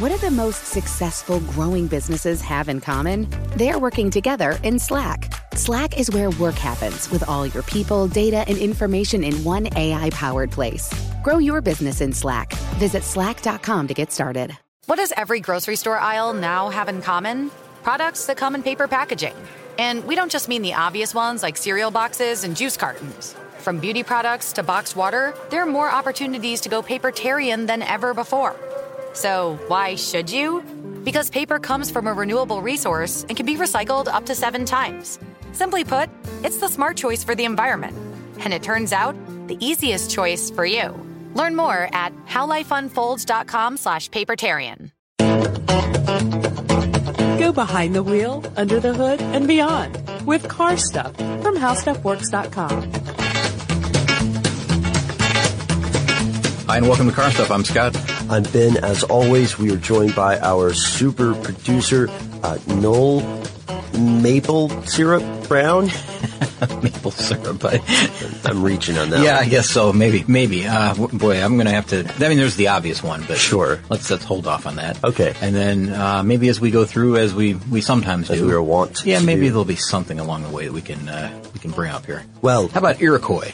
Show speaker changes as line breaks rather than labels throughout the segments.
What do the most successful growing businesses have in common? They're working together in Slack. Slack is where work happens with all your people, data, and information in one AI powered place. Grow your business in Slack. Visit slack.com to get started.
What does every grocery store aisle now have in common? Products that come in paper packaging. And we don't just mean the obvious ones like cereal boxes and juice cartons. From beauty products to boxed water, there are more opportunities to go papertarian than ever before. So, why should you? Because paper comes from a renewable resource and can be recycled up to seven times. Simply put, it's the smart choice for the environment. And it turns out, the easiest choice for you. Learn more at howlifeunfolds.com slash papertarian.
Go behind the wheel, under the hood, and beyond with car stuff from howstuffworks.com.
Hi, and welcome to Car Stuff. I'm Scott.
I'm Ben. As always, we are joined by our super producer, uh, Noel Maple Syrup Brown.
Maple syrup. I,
I'm reaching on that.
yeah,
one.
I guess so. Maybe, maybe. Uh, boy, I'm going to have to. I mean, there's the obvious one, but
Sure.
Let's let's hold off on that.
Okay.
And then uh, maybe as we go through, as we we sometimes
As
do,
we are wont
Yeah, maybe there'll be something along the way that we can uh, we can bring up here.
Well-
how about Iroquois?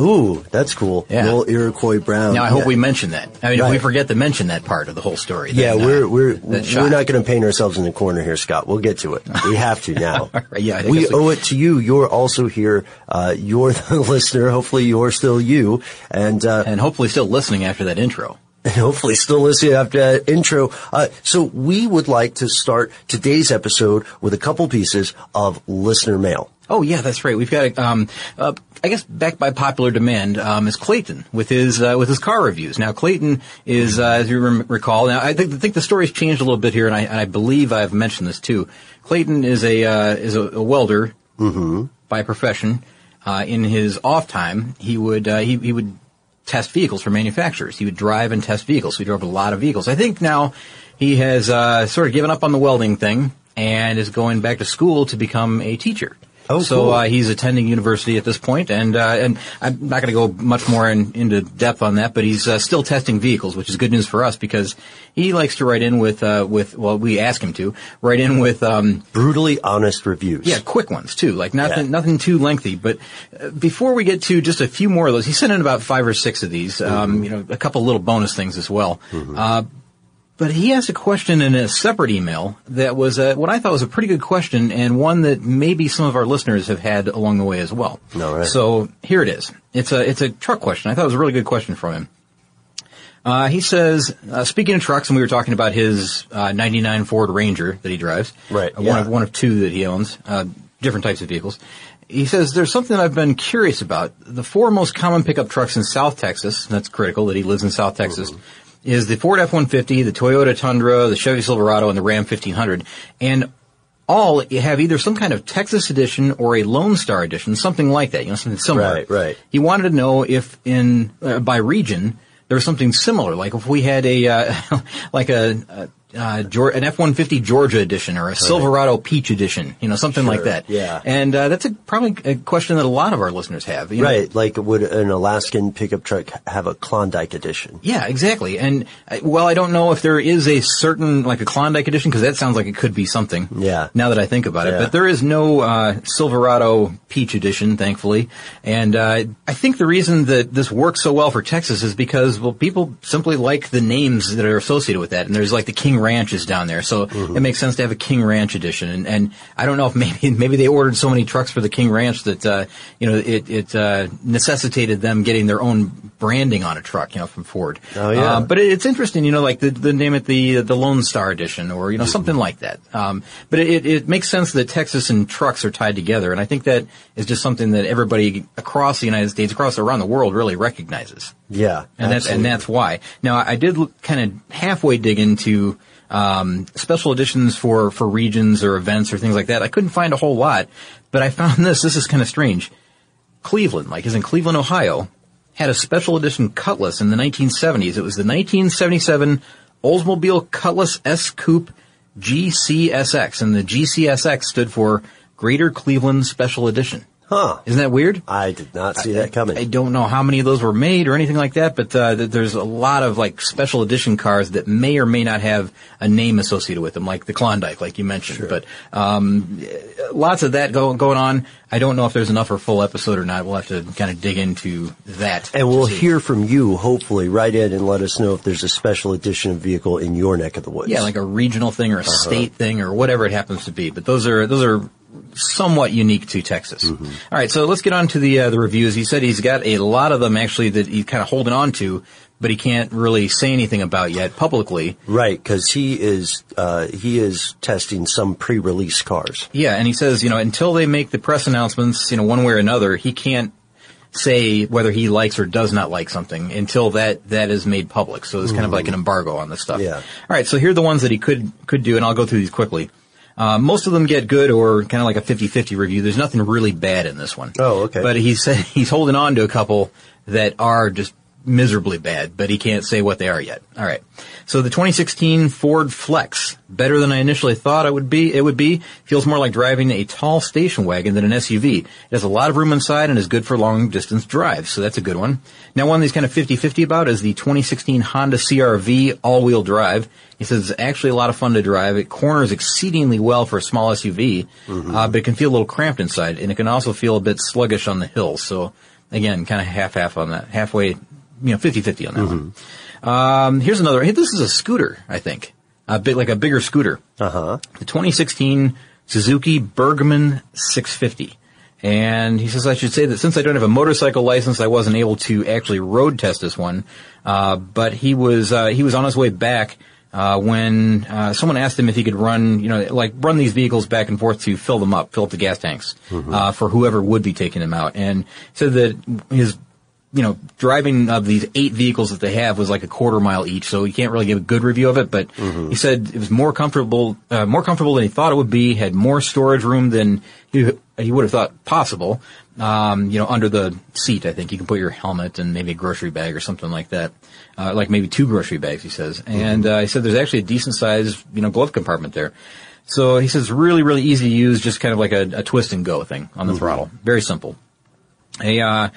Ooh, that's cool.
Yeah.
Noel Iroquois Brown.
Now, I hope
Yeah.
we mention that. I mean, if we forget to mention that part of the whole story,
Yeah,
then, uh,
we're we're we're not going to paint ourselves in the corner here, Scott. We'll get to it. We have to now.
right, yeah,
we- owe it to you. You're also here. Uh, you're the listener. Hopefully, you're still you, and uh,
and hopefully still listening after that intro.
and hopefully still listening after that intro. Uh, so we would like to start today's episode with a couple pieces of listener mail.
Oh yeah, that's right. We've got, um, uh, I guess, backed by popular demand, um, is Clayton with his uh, with his car reviews. Now Clayton is, uh, as you rem- recall, now I think, I think the story's changed a little bit here, and I, and I believe I've mentioned this too. Clayton is a uh, is a, a welder by profession. Uh, in his off time, he would uh, he he would test vehicles for manufacturers. He would drive and test vehicles. So he drove a lot of vehicles. I think now he has uh, sort of given up on the welding thing and is going back to school to become a teacher.
Oh,
so
cool.
uh, he's attending university at this point, and uh, and I'm not going to go much more in, into depth on that, but he's uh, still testing vehicles, which is good news for us because he likes to write in with uh, with well, we ask him to write in with um,
Brutally honest reviews.
yeah, quick ones too, like nothing,
Yeah.
nothing too lengthy. But uh, before we get to just a few more of those, he sent in about five or six of these. Um, you know, a couple little bonus things as well. Uh, but he asked a question in a separate email that was uh, what I thought was a pretty good question and one that maybe some of our listeners have had along the way as well.
All right.
So here it is. It's a it's a truck question. I thought it was a really good question from him. Uh, he says, uh, speaking of trucks, and we were talking about his uh, 99 Ford Ranger that he drives.
Right,
Uh,
yeah.
One of one of two that he owns, uh, different types of vehicles. He says, there's something that I've been curious about. The four most common pickup trucks in South Texas, and that's critical that he lives in South Texas, is the Ford F-150, the Toyota Tundra, the Chevy Silverado, and the Ram 1500. And all have either some kind of Texas edition or a Lone Star edition, something like that, you know, something similar.
Right, right.
He wanted to know if in, uh, by region, there was something similar, like if we had a, uh, like a, uh, an F-150 Georgia edition or a Silverado Peach edition, you know, something like that.
yeah.
And, uh, that's a, probably a question that a lot of our listeners have. you know.
Right, like would an Alaskan pickup truck have a Klondike edition?
Yeah, exactly. And uh, well, I don't know if there is a certain like a Klondike edition because that sounds like it could be something.
Yeah.
Now that I think about it,
Yeah.
but there is no uh, Silverado Peach edition, thankfully. And uh, I think the reason that this works so well for Texas is because well, people simply like the names that are associated with that. And there's like the King Ranches down there, so
Mm-hmm.
it makes sense to have a King Ranch edition. And, and I don't know if maybe maybe they ordered so many trucks for the King Ranch that uh, you know it it uh, necessitated them getting their own branding on a truck, you know, from Ford.
Oh, yeah.
Uh, but it, it's interesting, you know, like the, the name it the the Lone Star Edition or you know something like that. Um, but it, it makes sense that Texas and trucks are tied together, and I think that is just something that everybody across the United States, across around the world, really recognizes.
Yeah,
and that's and that's why. Now I did kind of halfway dig into um, special editions for for regions or events or things like that. I couldn't find a whole lot, but I found this. This is kind of strange. Cleveland, like is in Cleveland, Ohio, had a special edition Cutlass in the 1970s. It was the 1977 Oldsmobile Cutlass S Coupe GCSX, and the GCSX stood for Greater Cleveland Special Edition.
Huh.
Isn't that weird?
I did not see that coming.
I don't know how many of those were made or anything like that, but uh, there's a lot of like special edition cars that may or may not have a name associated with them, like the Klondike, like you mentioned. But um, lots of that go- going on. I don't know if there's enough for a full episode or not. We'll have to kind of dig into that.
and we'll hear from you, hopefully, right in and let us know if there's a special edition vehicle in your neck of the woods.
Yeah, like a regional thing or a
Uh-huh.
state thing or whatever it happens to be. But those are those are somewhat unique to Texas.
Mm-hmm.
All right, so let's get on to the uh, the reviews. He said he's got a lot of them actually that he's kind of holding on to, but he can't really say anything about yet publicly.
Right, because he is uh, he is testing some pre-release cars.
Yeah, and he says, you know, until they make the press announcements, you know, one way or another, he can't say whether he likes or does not like something until that that is made public. So it's kind of like an embargo on this stuff.
Yeah.
All right, so here are the ones that he could could do, and I'll go through these quickly. Uh, most of them get good or kind of like a 50-50 review. There's nothing really bad in this one.
Oh, okay.
But he said he's holding on to a couple that are just miserably bad, but he can't say what they are yet. All right. So the 2016 Ford Flex, better than I initially thought it would be. It would be feels more like driving a tall station wagon than an SUV. It has a lot of room inside and is good for long distance drives, so that's a good one. Now, one he's kind of 50-50 about is the 2016 Honda CRV all-wheel drive. He says it's actually a lot of fun to drive. It corners exceedingly well for a small SUV, uh, but it can feel a little cramped inside, and it can also feel a bit sluggish on the hills. So again, kind of half-half on that, halfway, you know, 50-50 on that one. Um, here's another. Hey, this is a scooter, I think. A bit like a bigger scooter.
Uh huh.
The 2016 Suzuki Burgman 650. And he says I should say that since I don't have a motorcycle license, I wasn't able to actually road test this one. Uh, but he was uh, he was on his way back uh, when uh, someone asked him if he could run, you know, like run these vehicles back and forth to fill them up, fill up the gas tanks uh, for whoever would be taking them out. And said that his you know, driving of these eight vehicles that they have was like a quarter mile each, so he can't really give a good review of it. But he said it was more comfortable, uh, more comfortable than he thought it would be. Had more storage room than he he would have thought possible. Um, you know, under the seat, I think you can put your helmet and maybe a grocery bag or something like that, uh, like maybe two grocery bags. He says, and uh, he said there's actually a decent sized you know glove compartment there. So he says really really easy to use, just kind of like a, a twist and go thing on the throttle, very simple. A uh,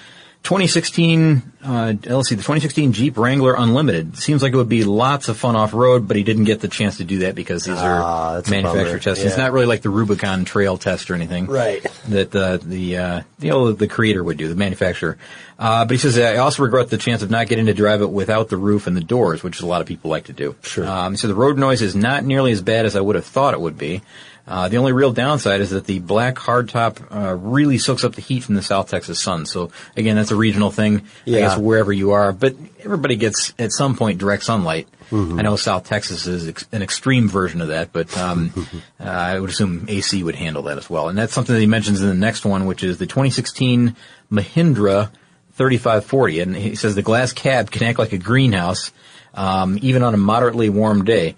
2016, uh, let's see, the 2016 Jeep Wrangler Unlimited seems like it would be lots of fun off road, but he didn't get the chance to do that because these
Ah,
are manufacturer tests. It's not really like the Rubicon Trail test or anything,
Right.
That uh, the uh, you know the creator would do, the manufacturer. Uh, but he says I also regret the chance of not getting to drive it without the roof and the doors, which a lot of people like to do.
Sure.
Um, so the road noise is not nearly as bad as I would have thought it would be. Uh, the only real downside is that the black hardtop uh, really soaks up the heat from the South Texas sun. So again, that's a regional thing.
Yeah.
I guess wherever you are, but everybody gets at some point direct sunlight.
Mm-hmm.
I know South Texas is ex- an extreme version of that, but um, uh, I would assume AC would handle that as well. And that's something that he mentions in the next one, which is the 2016 Mahindra 3540. And he says the glass cab can act like a greenhouse, um, even on a moderately warm day.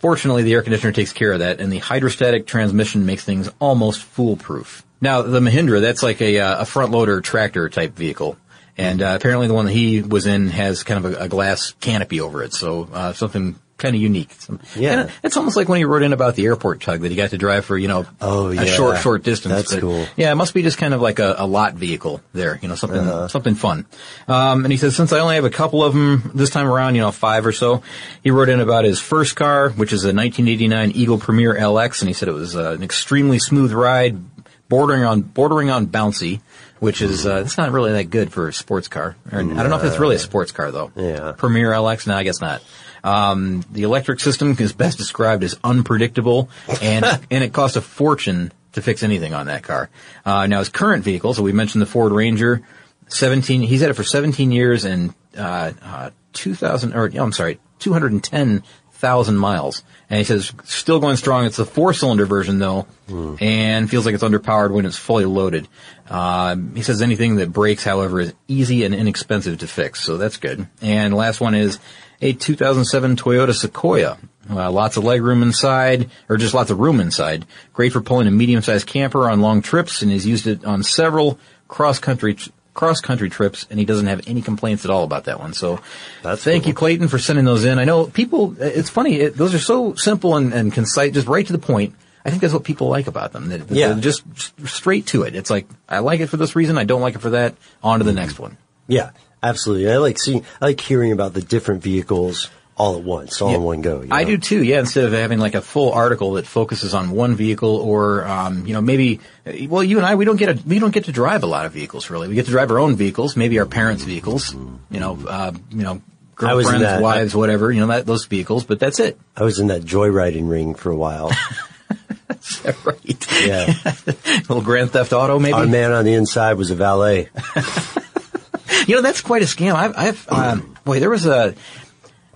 Fortunately, the air conditioner takes care of that, and the hydrostatic transmission makes things almost foolproof. Now, the Mahindra, that's like a, uh, a front loader tractor type vehicle. And uh, apparently the one that he was in has kind of a, a glass canopy over it, so uh, something kind of unique. Some,
Yeah.
kinda- it's almost like when he wrote in about the airport tug that he got to drive for, you know,
Oh,
a short, short distance.
That's
But,
cool.
Yeah, it must be just kind of like a, a lot vehicle there, you know, something,
Uh-huh.
something fun. Um, and he says, since I only have a couple of them this time around, you know, five or so, he wrote in about his first car, which is a 1989 Eagle Premier LX, and he said it was uh, an extremely smooth ride, bordering on, bordering on bouncy, which is, uh, it's not really that good for a sports car. Or, I don't know if it's really a sports car though.
Yeah.
Premier LX? No, I guess not. Um, the electric system is best described as unpredictable, and and it costs a fortune to fix anything on that car. Uh, now his current vehicle, so we mentioned the Ford Ranger, seventeen. He's had it for seventeen years and uh, uh, two thousand, or I'm sorry, two hundred and ten thousand miles, and he says still going strong. It's a four-cylinder version though, and feels like it's underpowered when it's fully loaded. Um, he says anything that breaks, however, is easy and inexpensive to fix, so that's good. And last one is a 2007 Toyota Sequoia. Uh, lots of legroom inside, or just lots of room inside. Great for pulling a medium-sized camper on long trips, and he's used it on several cross-country cross-country trips, and he doesn't have any complaints at all about that one. So,
That's
thank
cool.
you, Clayton, for sending those in. I know people. It's funny; it, those are so simple and, and concise, just right to the point. I think that's what people like about them. That,
Yeah.
they're just straight to it. It's like I like it for this reason. I don't like it for that. On to the next one.
Yeah, absolutely. I like seeing, I like hearing about the different vehicles all at once, all in one go. you
I do too. Yeah, instead of having like a full article that focuses on one vehicle, or um, you know, maybe. Well, you and I, we don't get a, we don't get to drive a lot of vehicles. Really, we get to drive our own vehicles, maybe our parents' vehicles. You know, uh, you know,
I was in
girlfriends,
that.
wives, whatever. You know, that those vehicles, but that's it.
I was in that joyriding ring for a while.
right.
Yeah.
little Grand Theft Auto, maybe.
Our man on the inside was a valet.
You know, that's quite a scam. I've, I've, um, boy, there was a,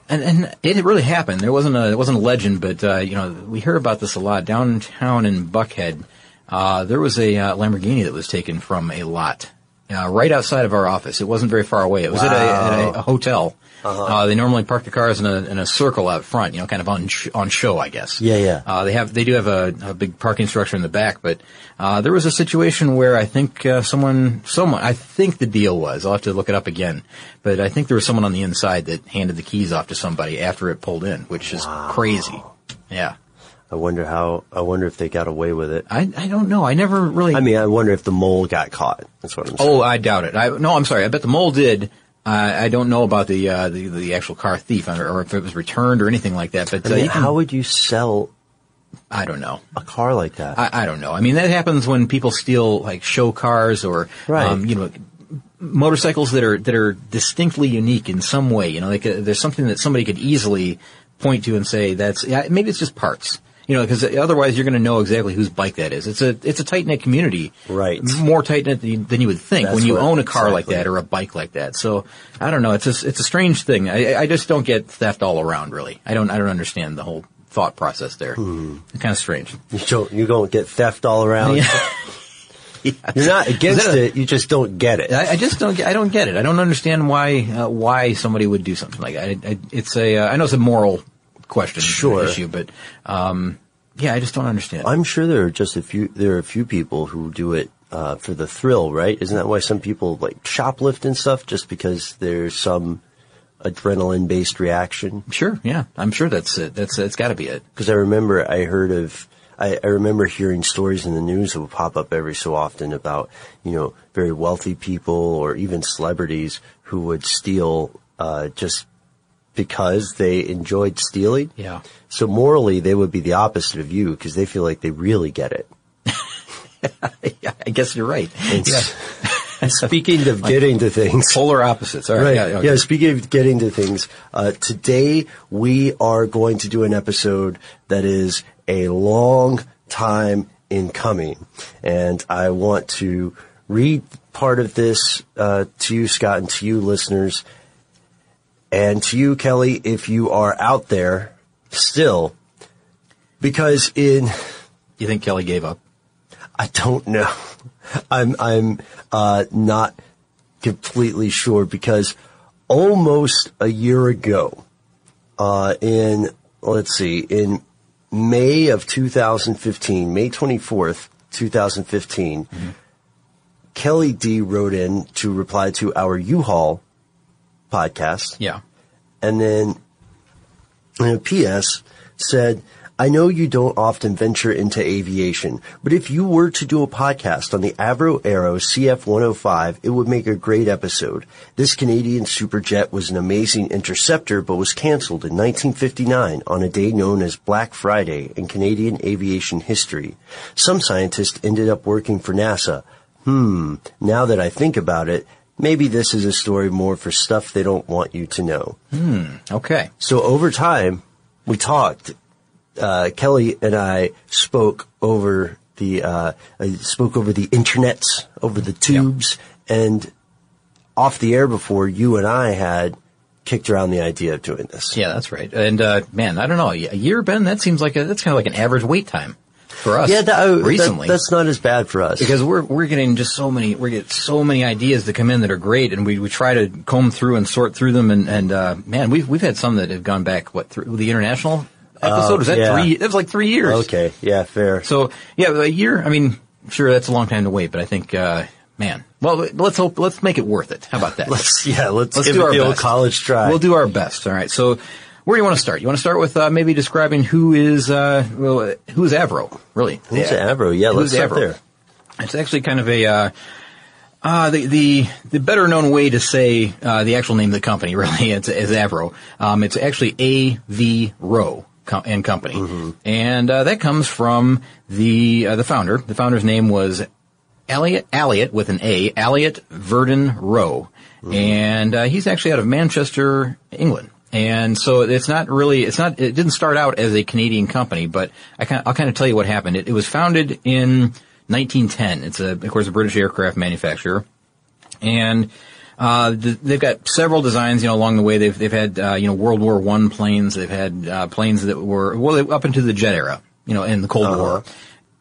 and, and it really happened. There wasn't a, it wasn't a legend, but, uh, you know, we hear about this a lot. Downtown in Buckhead, uh, there was a uh, Lamborghini that was taken from a lot, uh, right outside of our office. It wasn't very far away. It was at, a, at a, a hotel. Uh they normally park the cars in a, in a circle out front, you know, kind of on, sh- on show, I guess.
Yeah, yeah.
Uh, they have, they do have a, a big parking structure in the back, but, uh, there was a situation where I think, uh, someone, someone, I think the deal was, I'll have to look it up again, but I think there was someone on the inside that handed the keys off to somebody after it pulled in, which is crazy. Yeah.
I wonder how, I wonder if they got away with it.
I, I don't know. I never really,
I mean, I wonder if the mole got caught. That's what I'm saying.
oh, I doubt it. I, no, I'm sorry. I bet the mole did. I I don't know about the, uh, the, the actual car thief or, if it was returned or anything like that, but,
I
uh,
mean,
can-
how would you sell
I don't know.
a car like that?
I, I don't know. I mean, that happens when people steal like show cars or,
Right.
um, you know, motorcycles that are that are distinctly unique in some way. You know, like uh, there's something that somebody could easily point to and say that's yeah, maybe it's just parts. You know, because otherwise you're going to know exactly whose bike that is. It's a it's a tight knit community,
Right.
More tight knit than, than you would think
That's
when you own a car like that or a bike like that. So I don't know. It's a it's a strange thing. I, I just don't get theft all around. Really, I don't I don't understand the whole thought process there.
Hmm.
Kind of strange.
you don't, you don't get theft all around. You're not against
a-
it. You just don't get it.
I, I just don't. get- I don't get it. I don't understand why uh, why somebody would do something like that. I, I, it's a. Uh, I know it's a moral question,
Sure.
issue, but um, yeah, I just don't understand.
I'm sure there are just a few. There are a few people who do it uh, for the thrill, right? Isn't that why some people like shoplift and stuff? Just because there's some adrenaline-based reaction.
sure, yeah, I'm sure that's it. That's it's got to be it.
Because I remember I heard of. I, I remember hearing stories in the news that would pop up every so often about you know very wealthy people or even celebrities who would steal uh, just because they enjoyed stealing.
Yeah.
So morally, they would be the opposite of you because they feel like they really get it.
yeah, I guess you're right. Yeah.
Speaking of getting to things,
Polar opposites. All right.
right?
Yeah.
Yeah. Speaking of getting to things, uh, today we are going to do an episode that is a long time in coming, and I want to read part of this uh, to you, Scott, and to you, listeners, and to you, Kelly, if you are out there still, because in
You think Kelly gave up?
I don't know. I'm I'm uh, not completely sure because almost a year ago, uh, in let's see, in May of 2015, May 24th, 2015, Kelly D wrote in to reply to our U-Haul podcast
Yeah.
and then in a PS said, I know you don't often venture into aviation, but if you were to do a podcast on the Avro Arrow CF-105, it would make a great episode. This Canadian superjet was an amazing interceptor, but was canceled in 1959 on a day known as Black Friday in Canadian aviation history. Some scientists ended up working for NASA. Hmm, now that I think about it, maybe this is a story more for stuff they don't want you to know.
Okay.
So over time, we talked. Uh, Kelly and I spoke over the uh, I spoke over the internets, over the tubes, and off the air before you and I had kicked around the idea of doing this.
Yeah, that's right. And uh, man, I don't know, a year, Ben. That seems like a, that's kind of like an average wait time for us.
Yeah, that, uh,
recently
that, that's not as bad for us
because we're we're getting just so many we get so many ideas that come in that are great, and we, we try to comb through and sort through them, and and uh, man, we've we've had some that have gone back what through the international episode was that
yeah.
three? That was like three years.
Okay, yeah, fair.
So yeah, a year. I mean, sure, that's a long time to wait, but I think. Uh, Man, well, let's hope. Let's make it worth it. How about that?
let's yeah, let's,
let's do our
the
best.
old college try.
We'll do our best. All right. So, where do you want to start? You want to start with uh, maybe describing who is uh, well, who is Avro? Really?
Who's Avro? Yeah, let's start
Avro?
there.
It's actually kind of a uh, uh, the the the better known way to say uh, the actual name of the company really is, is Avro. Um, it's actually A V Roe and Company, and uh, that comes from the uh, the founder. The founder's name was Elliot Elliot with an A, Elliot Verdon Roe, and uh, he's actually out of Manchester, England. And so it's not really, it's not, it didn't start out as a Canadian company, but I kind, I'll kind of tell you what happened. It, it was founded in 1910. It's a, of course, a British aircraft manufacturer, and uh, th- they've got several designs, you know, along the way. They've they've had uh, you know World War One planes. They've had uh, planes that were well up into the jet era, you know, in the Cold War.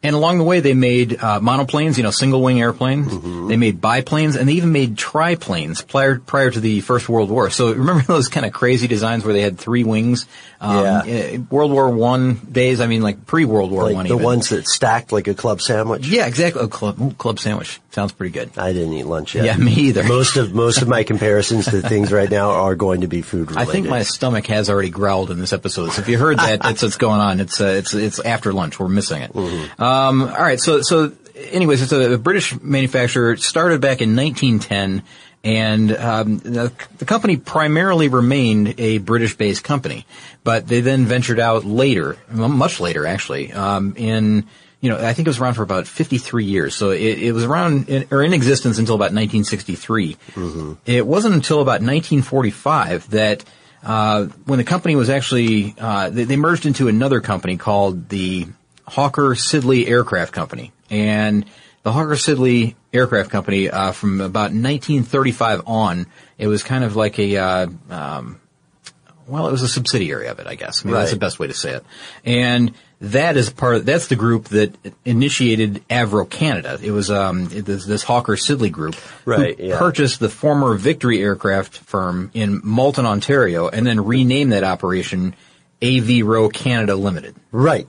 And along the way, they made uh, monoplanes, you know, single wing airplanes. They made biplanes, and they even made triplanes prior prior to the First World War. So remember those kind of crazy designs where they had three wings? Um,
Yeah.
eh, World War One days. I mean, like pre World War
Like
One.
the
even.
ones that stacked like a club sandwich.
Yeah, exactly. Oh, club ooh, club sandwich sounds pretty good.
I didn't eat lunch yet.
Yeah, me either.
Most of most of my comparisons to things right now are going to be food related.
I think my stomach has already growled in this episode. So if you heard that, that's what's going on. It's uh, it's it's after lunch. We're missing it. Um, all right. So so anyways, it's a, a British manufacturer. It started back in 1910. And um, the, the company primarily remained a British-based company, but they then ventured out later, much later actually, um, in you know I think it was around for about 53 years. So it, it was around in, or in existence until about 1963. It wasn't until about 1945 that uh, when the company was actually uh, they, they merged into another company called the Hawker Siddeley Aircraft Company, and the Hawker Siddeley Aircraft Company uh, from about 1935 on, it was kind of like a uh, um, well, it was a subsidiary of it, I guess. I mean, that's the best way to say it. And that is part. Of, that's the group that initiated Avro Canada. It was um, this, this Hawker Siddeley group
Right,
who
yeah.
purchased the former Victory Aircraft firm in Malton, Ontario, and then renamed that operation AV Roe Canada Limited.
right.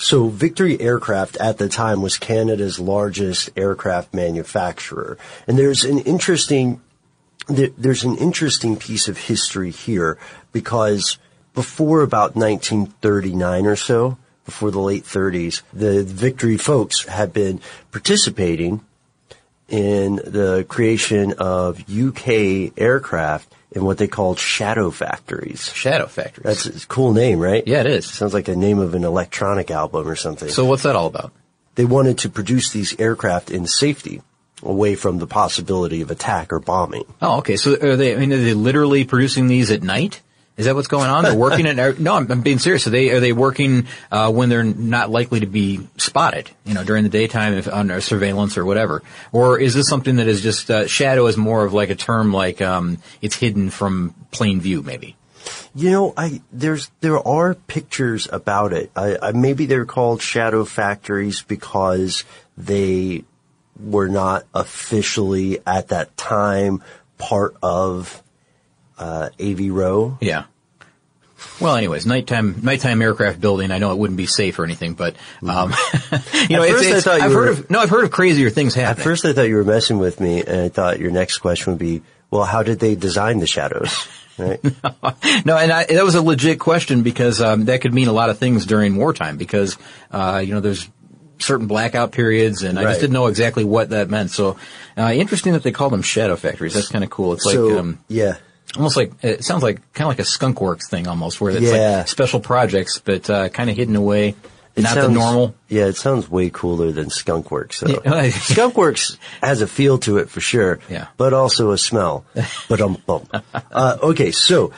So Victory Aircraft at the time was Canada's largest aircraft manufacturer. And there's an interesting there's an interesting piece of history here because before about 1939 or so, before the late 30s, the Victory folks had been participating in the creation of UK aircraft in what they called shadow factories.
Shadow factories.
That's a cool name, right?
yeah, it is.
Sounds like the name of an electronic album or something.
So what's that all about?
they wanted to produce these aircraft in safety, away from the possibility of attack or bombing.
Oh, okay. So are they? I mean, are they literally producing these at night? Is that what's going on? They're working at no. I'm, I'm being serious. Are they are they working uh, when they're not likely to be spotted? You know, during the daytime, if under surveillance or whatever. Or is this something that is just uh, shadow is more of like a term like um, it's hidden from plain view, maybe?
You know, I there's there are pictures about it. I, I maybe they're called shadow factories because they were not officially at that time part of uh, AV Roe.
Yeah. Well, anyways, nighttime nighttime aircraft building. I know it wouldn't be safe or anything, but um, you know, it's,
I
it's- I've
were-
heard of no, I've heard of crazier things happening.
At first, I thought you were messing with me, and I thought your next question would be, "Well, how did they design the shadows?" Right?
no, and I, that was a legit question because um, that could mean a lot of things during wartime because uh, you know there's certain blackout periods, and I
Right.
just didn't know exactly what that meant. So uh, interesting that they call them shadow factories. That's kind of cool. It's
so
like um,
yeah,
almost like it sounds like kind of like a skunk works thing almost, where it's
Yeah.
like special projects, but uh, kind of hidden away,
It
not the
sounds-
normal.
Yeah, it sounds way cooler than Skunkworks. So.
Yeah.
Skunkworks has a feel to it for sure.
Yeah.
But also a smell. but um bum. Uh, okay, so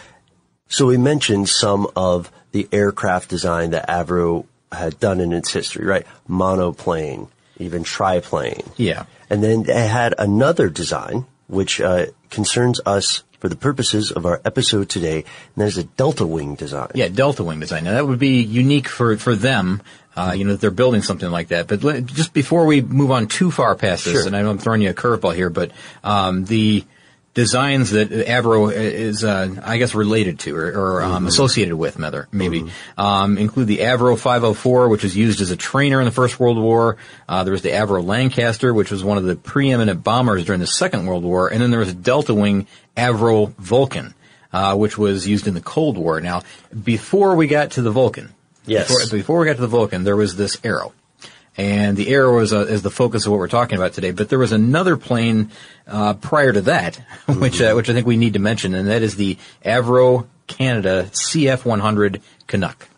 so we mentioned some of the aircraft design that Avro had done in its history, right? Monoplane, even triplane.
Yeah.
And then they had another design, which uh, concerns us for the purposes of our episode today, and that is a delta wing design.
Yeah, Delta Wing design. Now that would be unique for for them. Uh, you know, they're building something like that. But let, just before we move on too far past this,
Sure.
and I know I'm throwing you a curveball here, but um, the designs that Avro is, uh, I guess, related to or, or um, associated with, maybe, um, include the Avro 504, which was used as a trainer in the First World War. Uh, there was the Avro Lancaster, which was one of the preeminent bombers during the Second World War, and then there was a Delta Wing Avro Vulcan. Uh, which was used in the Cold War. Now, before we got to the Vulcan,
Yes.
before, before we got to the Vulcan, there was this arrow. And the arrow is, uh, is the focus of what we're talking about today. But there was another plane uh, prior to that, which uh, which I think we need to mention, and that is the Avro Canada CF100 Canuck.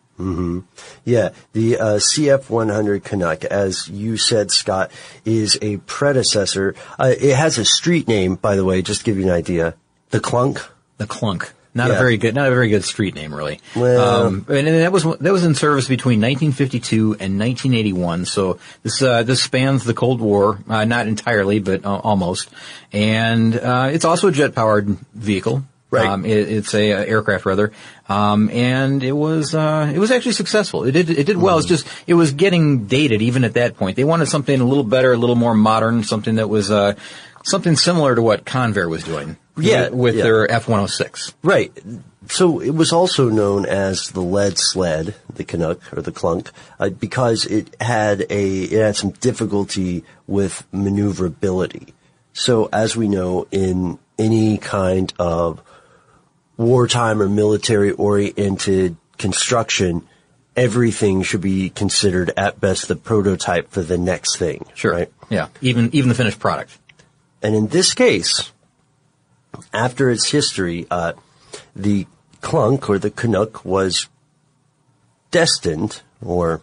Yeah, the uh, CF100 Canuck, as you said, Scott, is a predecessor. Uh, it has a street name, by the way, just to give you an idea. The Clunk.
The Clunk. Not a very good, not a very good street name, really.
Well-
um, and, and that was that was in service between 1952 and 1981. So this uh, this spans the Cold War, uh, not entirely, but uh, almost. And uh, it's also a jet powered vehicle.
Right.
Um, it, it's a uh, aircraft rather, um, and it was uh, it was actually successful. It did it did well. It's just it was getting dated even at that point. They wanted something a little better, a little more modern, something that was uh, something similar to what Convair was doing.
Yeah,
with
yeah.
their F one hundred six.
Right. So it was also known as the lead sled, the Canuck or the Clunk, uh, because it had a it had some difficulty with maneuverability. So as we know, in any kind of wartime or military oriented construction, everything should be considered at best the prototype for the next thing.
Sure.
Right.
Yeah. Even even the finished product.
And in this case, after its history, uh, the Clunk or the Canuck was destined, or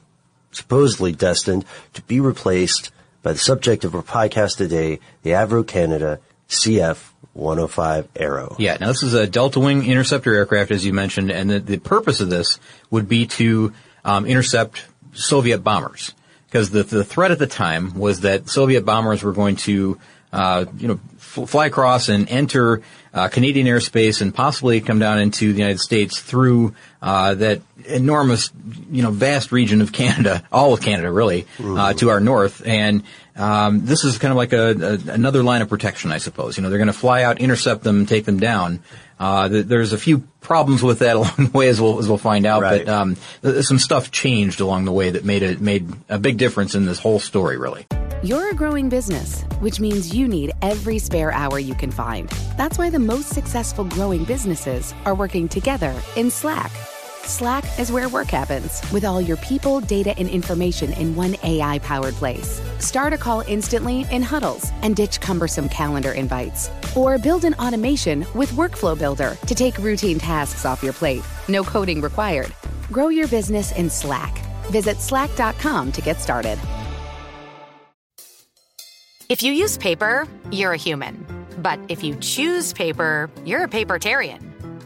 supposedly destined, to be replaced by the subject of our podcast today, the Avro Canada CF 105 Arrow.
Yeah. Now this is a Delta Wing interceptor aircraft, as you mentioned, and the, the purpose of this would be to um, intercept Soviet bombers because the the threat at the time was that Soviet bombers were going to uh, you know f- fly across and enter uh, Canadian airspace and possibly come down into the United States through uh, that enormous you know vast region of Canada, all of Canada really, uh, to our north and. Um, this is kind of like a, a another line of protection, I suppose. You know, they're going to fly out, intercept them, take them down. Uh, th- there's a few problems with that along the way, as we'll as we'll find out.
Right.
But um, th- some stuff changed along the way that made it made a big difference in this whole story, really.
You're a growing business, which means you need every spare hour you can find. That's why the most successful growing businesses are working together in Slack. Slack is where work happens, with all your people, data, and information in one AI powered place. Start a call instantly in huddles and ditch cumbersome calendar invites. Or build an automation with Workflow Builder to take routine tasks off your plate. No coding required. Grow your business in Slack. Visit slack.com to get started.
If you use paper, you're a human. But if you choose paper, you're a papertarian.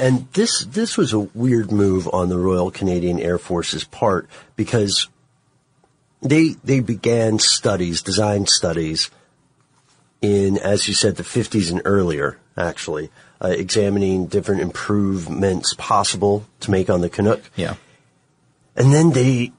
And this this was a weird move on the Royal Canadian Air Force's part because they they began studies, design studies in, as you said, the 50s and earlier, actually, uh, examining different improvements possible to make on the Canuck.
Yeah.
And then they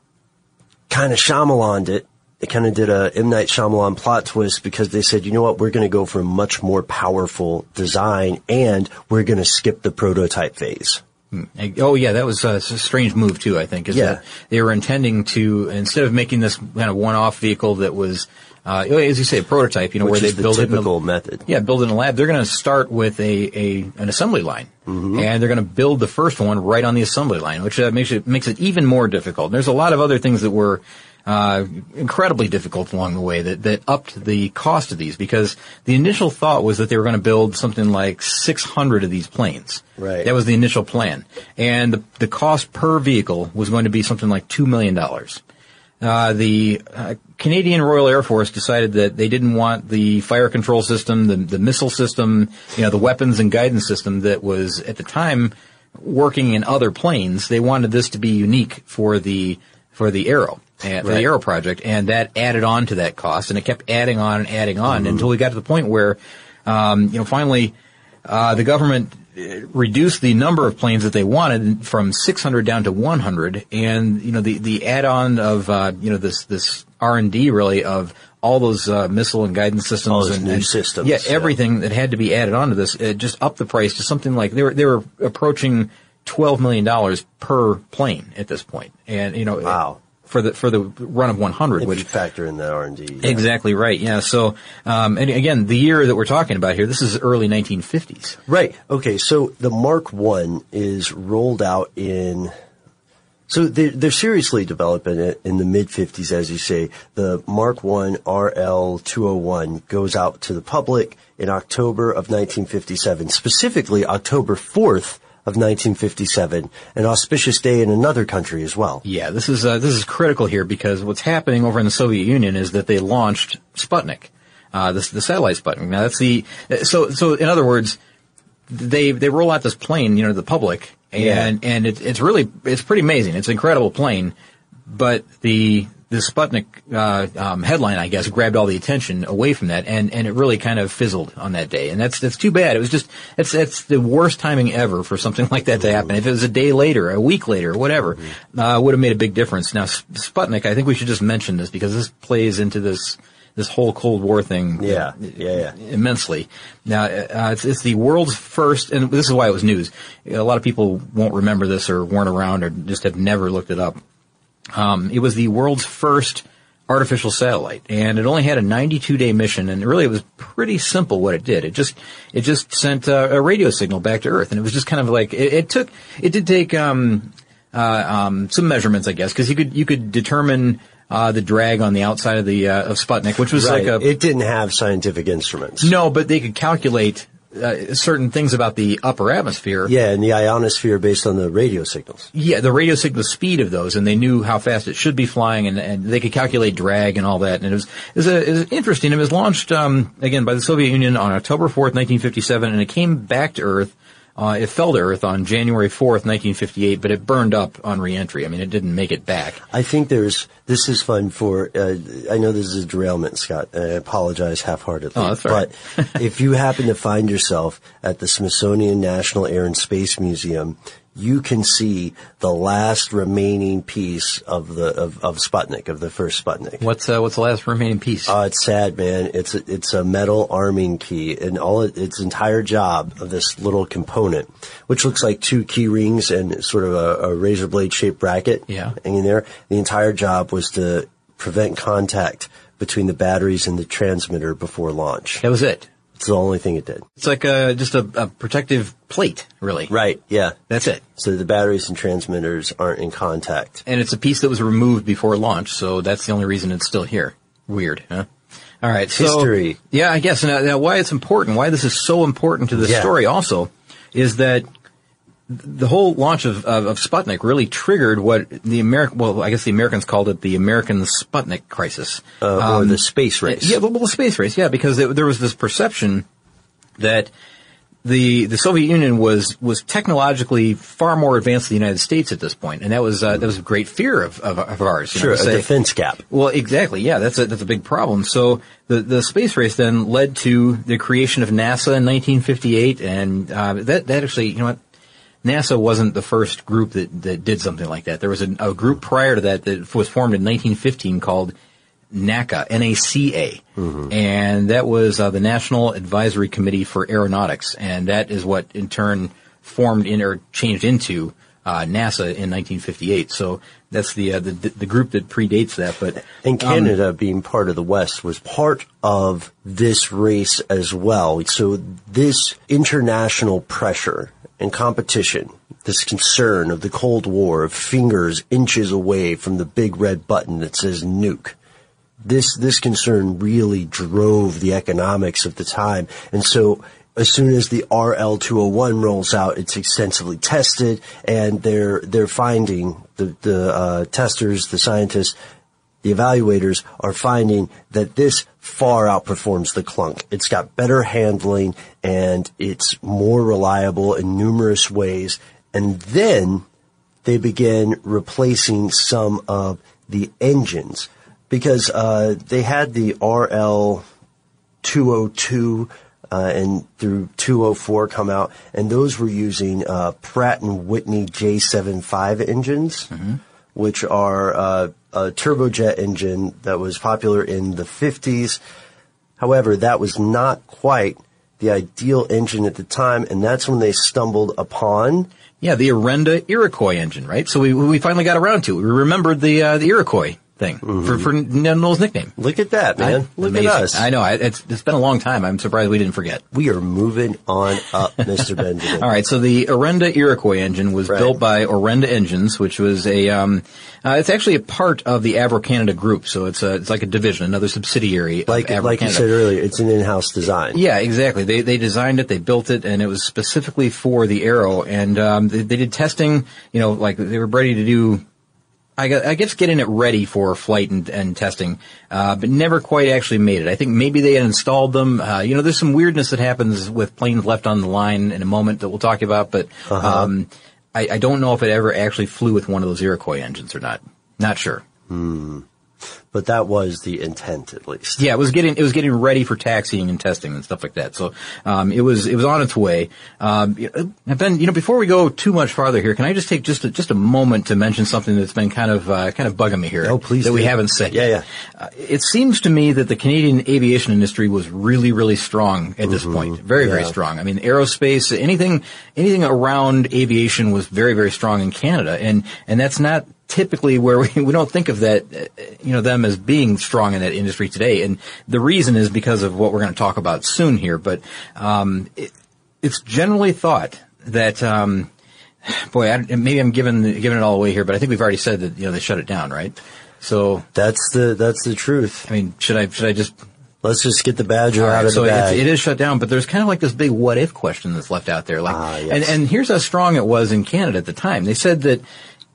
kind of Shyamalaned it. They kind of did a M. Night Shyamalan plot twist because they said, you know what, we're going to go for a much more powerful design and we're going to skip the prototype phase.
Hmm. Oh yeah, that was a strange move too. I think is yeah. that they were intending to instead of making this kind of one-off vehicle that was, uh, as you say, a prototype. You know,
Which
where they
the
build
typical
it in
a, method.
Yeah, build it in a lab. They're going to start with a, a an assembly line,
mm-hmm.
and they're going to build the first one right on the assembly line, which uh, makes it makes it even more difficult. And there's a lot of other things that were uh, incredibly difficult along the way that, that upped the cost of these because the initial thought was that they were going to build something like 600 of these planes.
Right.
That was the initial plan. And the, the cost per vehicle was going to be something like $2 million. Uh, the uh, Canadian Royal Air Force decided that they didn't want the fire control system, the, the missile system, you know, the weapons and guidance system that was at the time working in other planes. They wanted this to be unique for the for the Arrow and, for right. the Arrow project, and that added on to that cost, and it kept adding on and adding on mm-hmm. until we got to the point where, um, you know, finally, uh, the government uh, reduced the number of planes that they wanted from 600 down to 100, and you know the the add-on of uh, you know this this R and D really of all those uh, missile and guidance systems
all
and
new
and,
systems,
yeah, everything yeah. that had to be added onto this, it just upped the price to something like they were they were approaching twelve million dollars per plane at this point, and you know,
wow
for the for the run of 100,
if
which
factor in the R and D. Yeah.
Exactly right. Yeah. So, um, and again, the year that we're talking about here, this is early 1950s.
Right. Okay. So the Mark One is rolled out in. So they're, they're seriously developing it in the mid 50s, as you say. The Mark One RL 201 goes out to the public in October of 1957, specifically October 4th of 1957, an auspicious day in another country as well.
Yeah, this is uh, this is critical here because what's happening over in the Soviet Union is that they launched Sputnik, uh, the, the satellite Sputnik. Now that's the so so in other words, they they roll out this plane, you know, to the public, and
Yeah.
and it, it's really it's pretty amazing. It's an incredible plane, but the the Sputnik uh, um, headline, I guess, grabbed all the attention away from that, and, and it really kind of fizzled on that day, and that's that's too bad. It was just that's it's the worst timing ever for something like that to happen. If it was a day later, a week later, whatever, uh, would have made a big difference. Now Sputnik, I think we should just mention this because this plays into this this whole Cold War thing.
Yeah, yeah, yeah.
Immensely. Now, uh, it's, it's the world's first, and this is why it was news. A lot of people won't remember this or weren't around or just have never looked it up. Um, it was the world's first artificial satellite, and it only had a 92 day mission, and really it was pretty simple what it did. It just it just sent uh, a radio signal back to Earth, and it was just kind of like it, it took it did take um, uh, um, some measurements, I guess, because you could you could determine. Uh, the drag on the outside of the uh, of Sputnik, which was
Right.
like a
it didn't have scientific instruments.
no, but they could calculate uh, certain things about the upper atmosphere.
Yeah, and the ionosphere based on the radio signals.
Yeah, the radio signal speed of those, and they knew how fast it should be flying, and, and they could calculate drag and all that. And it was it was, a, it was interesting. It was launched um, again by the Soviet Union on October fourth, nineteen fifty seven, and it came back to Earth. Uh, it fell to Earth on January fourth, nineteen fifty eight, but it burned up on reentry. I mean, it didn't make it back.
I think there's, this is fun for, uh, I know this is a derailment, Scott. I apologize half-heartedly.
Oh, that's right.
but if you happen to find yourself at the Smithsonian National Air and Space Museum, you can see the last remaining piece of the, of, of Sputnik, of the first Sputnik.
What's uh, what's the last remaining piece?
Oh, it's sad, man. It's a, it's a metal arming key, and all it, its entire job of this little component, which looks like two key rings and sort of a, a razor blade shaped bracket
Yeah.
hanging there. The entire job was to prevent contact between the batteries and the transmitter before launch.
that was it.
It's the only thing it did.
It's like a, just a, a protective plate, really.
Right. Yeah.
That's it.
So the batteries and transmitters aren't in contact.
And it's a piece that was removed before launch, so that's the only reason it's still here. Weird, huh? All right, so
History.
yeah, I guess now, now why it's important, why this is so important to the
Yeah.
story, also, is that the whole launch of, of, of Sputnik really triggered what the American, well, I guess the Americans called it the American Sputnik crisis,
Uh, or the space race.
Yeah, well, the space race, yeah, because it, there was this perception that the the Soviet Union was was technologically far more advanced than the United States at this point, and that was uh, that was a great fear of of, of ours. you know,
Sure,
to
a
say-
defense gap.
Well, exactly. Yeah, that's a that's a big problem. So the the space race then led to the creation of NASA in 1958, and uh, that that actually, you know what. NASA wasn't the first group that, that did something like that. There was a, a group prior to that that was formed in 1915 called NACA, N-A-C-A. And that was uh, the National Advisory Committee for Aeronautics. And that is what in turn formed in or changed into uh, NASA in 1958. So that's the, uh, the the group that predates that. But
And
um,
Canada, being part of the West, was part of this race as well. So this international pressure and competition, this concern of the Cold War, of fingers inches away from the big red button that says nuke, this this concern really drove the economics of the time. And so as soon as the RL 201 rolls out, it's extensively tested, and they're they're finding the the uh, testers, the scientists, the evaluators are finding that this far outperforms the clunk. It's got better handling and it's more reliable in numerous ways. And then they begin replacing some of the engines because uh, they had the RL 202 uh, and through 204 come out, and those were using uh, Pratt and Whitney J75 engines, which are uh, a turbojet engine that was popular in the 50s. However, that was not quite the ideal engine at the time, and that's when they stumbled upon
yeah, the Orenda Iroquois engine, right? So we we finally got around to it. We remembered the uh, the Iroquois thing for for Noel's nickname.
Look at that, man. Look
Amazing.
at us.
I know. I- It's it's been a long time. I'm surprised we didn't forget.
We are moving on up, Mr. Benjamin.
All right, so the Orenda Iroquois engine was
Right.
built by Orenda Engines, which was a, um, uh, it's actually a part of the Avro Canada group, so it's a, it's like a division, another subsidiary
Like, like you said earlier, it's an in-house design.
Yeah, exactly. They they designed it, they built it, and it was specifically for the Arrow. And um, they, they did testing. You know, like they were ready to do. I, guess getting it ready for flight and, and testing, uh, but never quite actually made it. I think maybe they had installed them. Uh, you know, there's some weirdness that happens with planes left on the line in a moment that we'll talk about, but
Uh-huh.
um, I, I don't know if it ever actually flew with one of those Iroquois engines or not. Not sure.
Hmm. But that was the intent, at least.
Yeah, it was getting it was getting ready for taxiing and testing and stuff like that. So um, it was it was on its way. Um, Ben, you know, before we go too much farther here, can I just take just a, just a moment to mention something that's been kind of uh, kind of bugging me here?
Oh, please
that we haven't said.
Yeah,
yet. Uh, it seems to me that the Canadian aviation industry was really really strong at this point. Very very
Mm-hmm.
Strong. I mean, aerospace, anything anything around aviation was very very strong in Canada, and and that's not typically where we, we don't think of that, uh, you know, them as being strong in that industry today. And the reason is because of what we're going to talk about soon here. But um, it, it's generally thought that, um, boy, I, maybe I'm giving giving it all away here, but I think we've already said that you know they shut it down, right? So
that's the that's the truth.
I mean, should I should I just
Let's just get the badger
right,
out of
so
the bag.
It, is shut down, but there's kind of like this big what if question that's left out there. Like,
Ah, yes.
and, and here's how strong it was in Canada at the time. They said that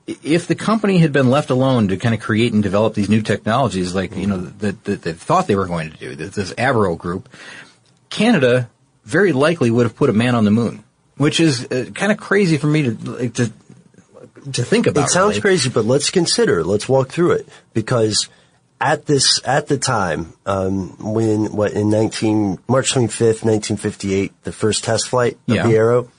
if the company had been left alone to kind of create and develop these new technologies, like you know that, that they thought they were going to do, this Avro group, Canada very likely would have put a man on the moon, which is uh, kind of crazy for me to like, to to think about.
It sounds
really.
crazy, but let's consider. Let's walk through it because at this at the time um, when what in nineteen March twenty fifth, nineteen fifty eight, the first test flight of
Yeah.
the Arrow,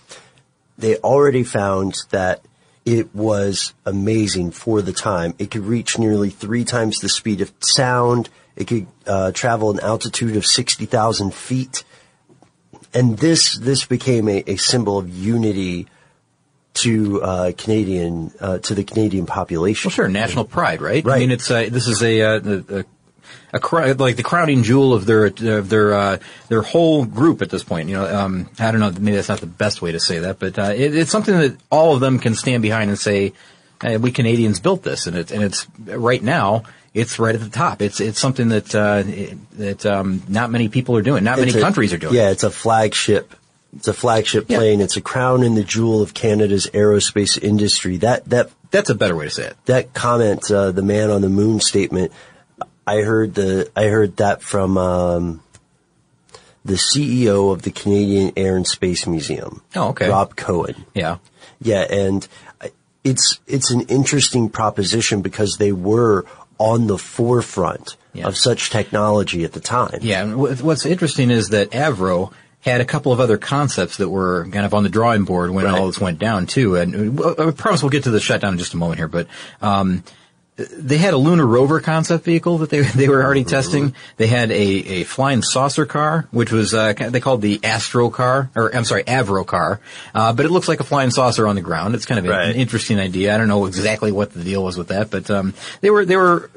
they already found that it was amazing for the time. It could reach nearly three times the speed of sound. It could uh, travel an altitude of sixty thousand feet, and this this became a, a symbol of unity to uh, Canadian uh, to the Canadian population.
Well, sure, national pride, right? I mean, it's uh, this is a uh, a, a, cr- like the crowning jewel of their of their uh, their whole group at this point. You know, um, I don't know, maybe that's not the best way to say that, but uh, it, it's something that all of them can stand behind and say, hey, "We Canadians built this," and it's and it's right now. It's right at the top. It's it's something that uh, it- that um, not many people are doing. Not many
a-
countries are doing.
Yeah, it's a flagship. It's a flagship
Yeah.
plane. It's a crown and the jewel of Canada's aerospace industry. That that
that's a better way to say it.
That comment, uh, the man on the moon statement. I heard the I heard that from um, the CEO of the Canadian Air and Space Museum.
Oh, okay.
Rob Cohen.
Yeah.
Yeah, and it's it's an interesting proposition because they were on the forefront of such technology at the time.
Yeah, and what's interesting is that Avro had a couple of other concepts that were kind of on the drawing board when all this went down too. And uh, I promise we'll get to the shutdown in just a moment here, but um, they had a lunar rover concept vehicle that they they were already testing. They had a, a flying saucer car, which was uh, they called the Astro car, or I'm sorry, Avro car. Uh, but it looks like a flying saucer on the ground. It's kind of a- an interesting idea. I don't know exactly what the deal was with that, but um, they were they were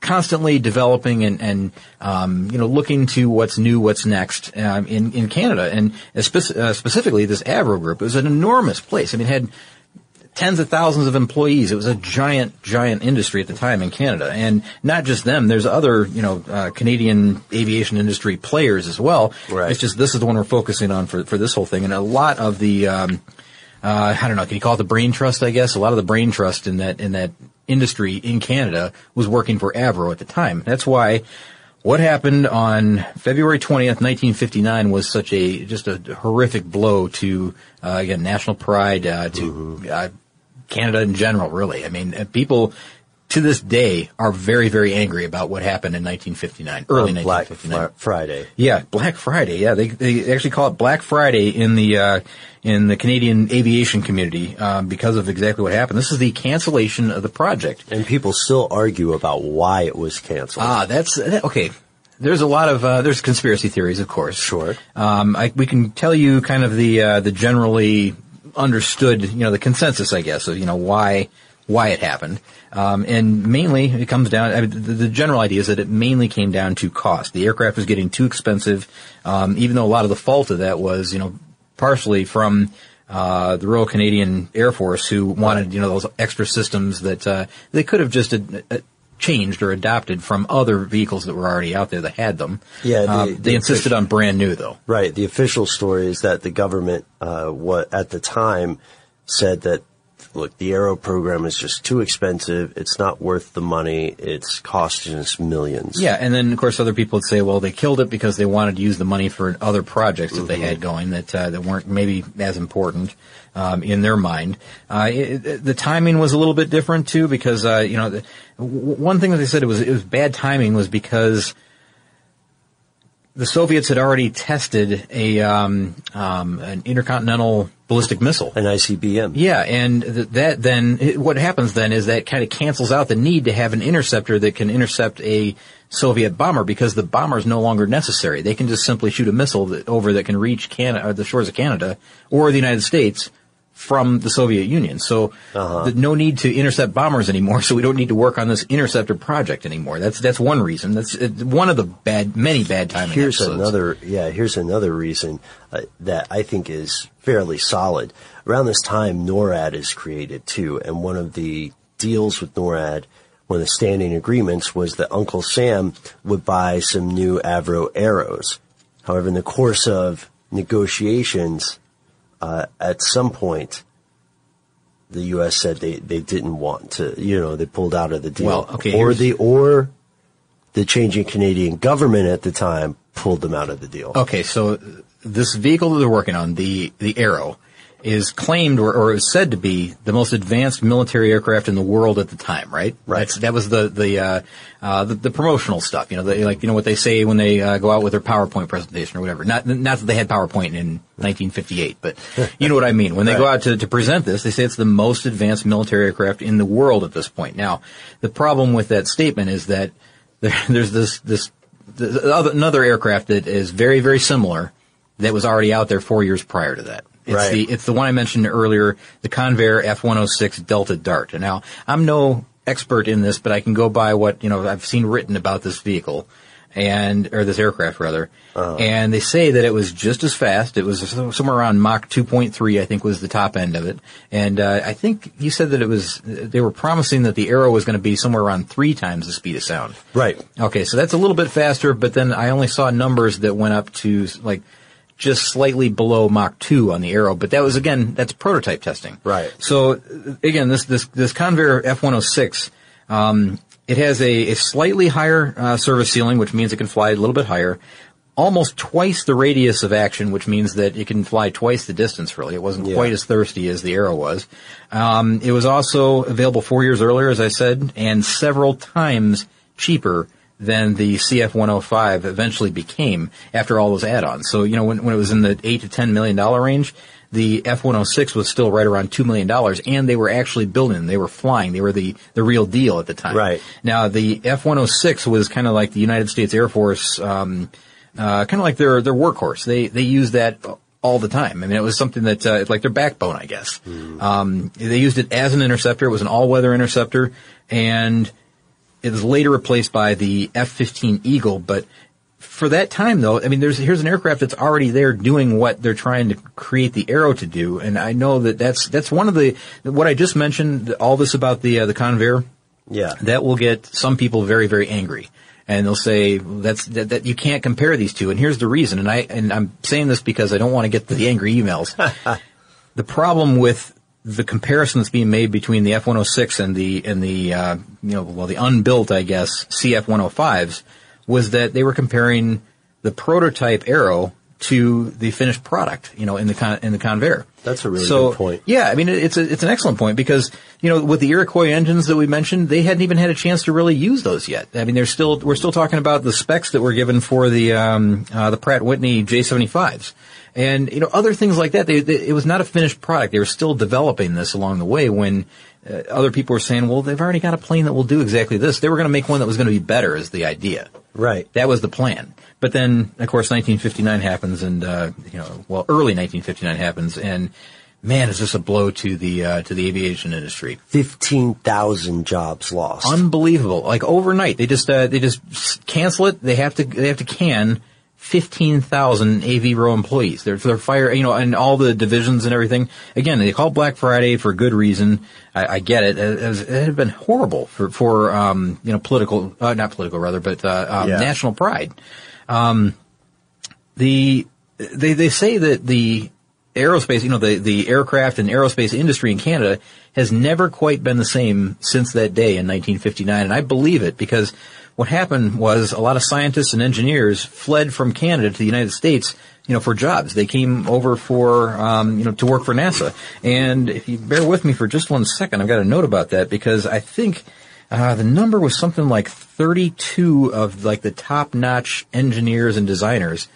constantly developing and and um, you know looking to what's new, what's next um, in in Canada, and spec- uh, specifically this Avro group. It was an enormous place. I mean, it had tens of thousands of employees. It was a giant, giant industry at the time in Canada, and not just them. There's other, you know, uh, Canadian aviation industry players as well. Right. It's just this is the one we're focusing on for for this whole thing, and a lot of the, um, uh, I don't know, can you call it the brain trust? I guess a lot of the brain trust in that in that industry in Canada was working for Avro at the time. That's why. What happened on February 20th, 1959 was such a, just a horrific blow to, uh, again, national pride, uh, to, uh, Canada in general, really. I mean, uh, people to this day are very, very angry about what happened in 1959, early
On Black
1959.
Fri- Friday.
Yeah, Black Friday. Yeah, they they actually call it Black Friday in the uh, in the Canadian aviation community um, because of exactly what happened. This is the cancellation of the project,
and people still argue about why it was canceled.
Ah, that's that, okay. There's a lot of uh, there's conspiracy theories, of course. Sure. Um, I, we can tell you kind of the uh, the generally understood, you know, the consensus, I guess, of you know why why it happened. Um, and mainly it comes down, I mean, the, the general idea is that it mainly came down to cost. The aircraft was getting too expensive, um, even though a lot of the fault of that was, you know, partially from, uh, the Royal Canadian Air Force who wanted, you know, those extra systems that, uh, they could have just, uh, uh, changed or adopted from other vehicles that were already out there that had them.
Yeah, the-
Uh,
the
they insisted on brand new though.
Right. The official story is that the government, uh, what at the time said that look, the Arrow program is just too expensive. It's not worth the money. It's costing us millions.
Yeah, and then of course other people would say, well, they killed it because they wanted to use the money for other projects that they had going that uh, that weren't maybe as important um, in their mind. Uh, it, it- the timing was a little bit different too because uh, you know the, one thing that they said it was it was bad timing was because the Soviets had already tested a um, um, an intercontinental ballistic missile.
An ICBM.
Yeah, and th- that then it- what happens then is that kind of cancels out the need to have an interceptor that can intercept a Soviet bomber because the bomber is no longer necessary. They can just simply shoot a missile that, over that can reach Canada, the shores of Canada or the United States from the Soviet Union. So th- no need to intercept bombers anymore. So we don't need to work on this interceptor project anymore. That's that's one reason. That's uh, one of the bad, many bad timing.
Here's
episodes.
another, yeah, here's another reason uh, that I think is fairly solid. Around this time, NORAD is created too, and one of the deals with NORAD, one of the standing agreements was that Uncle Sam would buy some new Avro arrows. However, in the course of negotiations, uh, at some point, the U.S. said they, they didn't want to, you know, they pulled out of the deal.
Well, okay,
or the, or the changing Canadian government at the time pulled them out of the deal.
Okay, so this vehicle that they're working on, the the Arrow, is claimed or, or is said to be the most advanced military aircraft in the world at the time, right?
Right.
That's, that was the the, uh, uh, the the promotional stuff. You know, they, like you know what they say when they uh, go out with their PowerPoint presentation or whatever. Not not that they had PowerPoint in 1958, but you know what I mean. When they go out to, to present this, they say it's the most advanced military aircraft in the world at this point. Now, the problem with that statement is that there, there's this this the other, another aircraft that is very very similar that was already out there four years prior to that. It's
Right.
the it's the one I mentioned earlier, the Convair F106 Delta Dart. And now I'm no expert in this, but I can go by what you know I've seen written about this vehicle and or this aircraft rather. And they say that it was just as fast. It was somewhere around Mach 2.3, I think, was the top end of it. And uh, I think you said that it was. They were promising that the Arrow was going to be somewhere around three times the speed of sound.
Right.
Okay, so that's a little bit faster, but then I only saw numbers that went up to like just slightly below Mach 2 on the Arrow, but that was again, that's prototype testing.
Right.
So again, this, this, this Convair F106, um, it has a, a slightly higher uh, service ceiling, which means it can fly a little bit higher. Almost twice the radius of action, which means that it can fly twice the distance. Really, it wasn't
Yeah.
quite as thirsty as the Arrow was. Um, it was also available four years earlier, as I said, and several times cheaper than the CF-105 eventually became after all those add-ons. So you know when, when it was in the eight to ten million dollar range, the F-106 was still right around two million dollars, and they were actually building. They were flying. They were the the real deal at the time.
Right.
Now the F-106 was kind of like the United States Air Force. Um, uh, kind of like their their workhorse. They they use that all the time. I mean, it was something that uh, like their backbone, I guess. Um, they used it as an interceptor. It was an all weather interceptor, and it was later replaced by the F-15 Eagle. But for that time, though, I mean, there's here's an aircraft that's already there doing what they're trying to create the Arrow to do, and I know that that's that's one of the what I just mentioned. All this about the uh, the Convair
Yeah.
that will get some people very, very angry. And they'll say that's that, that you can't compare these two. And here's the reason. And I and I'm saying this because I don't want to get the angry emails. the problem with the comparison that's being made between the F-106 and the and the uh, you know well the unbuilt I guess CF-105s was that they were comparing the prototype Arrow to the finished product, you know, in the con- in the Convair.
That's a really
so,
good point.
Yeah, I mean, it's a, it's an excellent point because you know with the Iroquois engines that we mentioned, they hadn't even had a chance to really use those yet. I mean, they're still we're still talking about the specs that were given for the um, uh, the Pratt Whitney J75s. And you know other things like that. They, they, it was not a finished product. They were still developing this along the way. When uh, other people were saying, "Well, they've already got a plane that will do exactly this," they were going to make one that was going to be better. Is the idea?
Right.
That was the plan. But then, of course, 1959 happens, and uh, you know, well, early 1959 happens, and man, is this a blow to the uh, to the aviation industry?
Fifteen thousand jobs lost.
Unbelievable! Like overnight, they just uh, they just cancel it. They have to they have to can 15,000 AV Roe employees. They're, they're fire, you know, and all the divisions and everything. Again, they call Black Friday for good reason. I, I get it. It, has, it had been horrible for, for, um, you know, political, uh, not political rather, but, uh, um,
Yeah.
national pride. Um, the, they, they say that the aerospace, you know, the, the aircraft and aerospace industry in Canada has never quite been the same since that day in 1959. And I believe it because what happened was a lot of scientists and engineers fled from Canada to the United States, you know, for jobs. They came over for, um, you know, to work for NASA. And if you bear with me for just one second, I've got a note about that because I think uh, the number was something like 32 of like the top-notch engineers and designers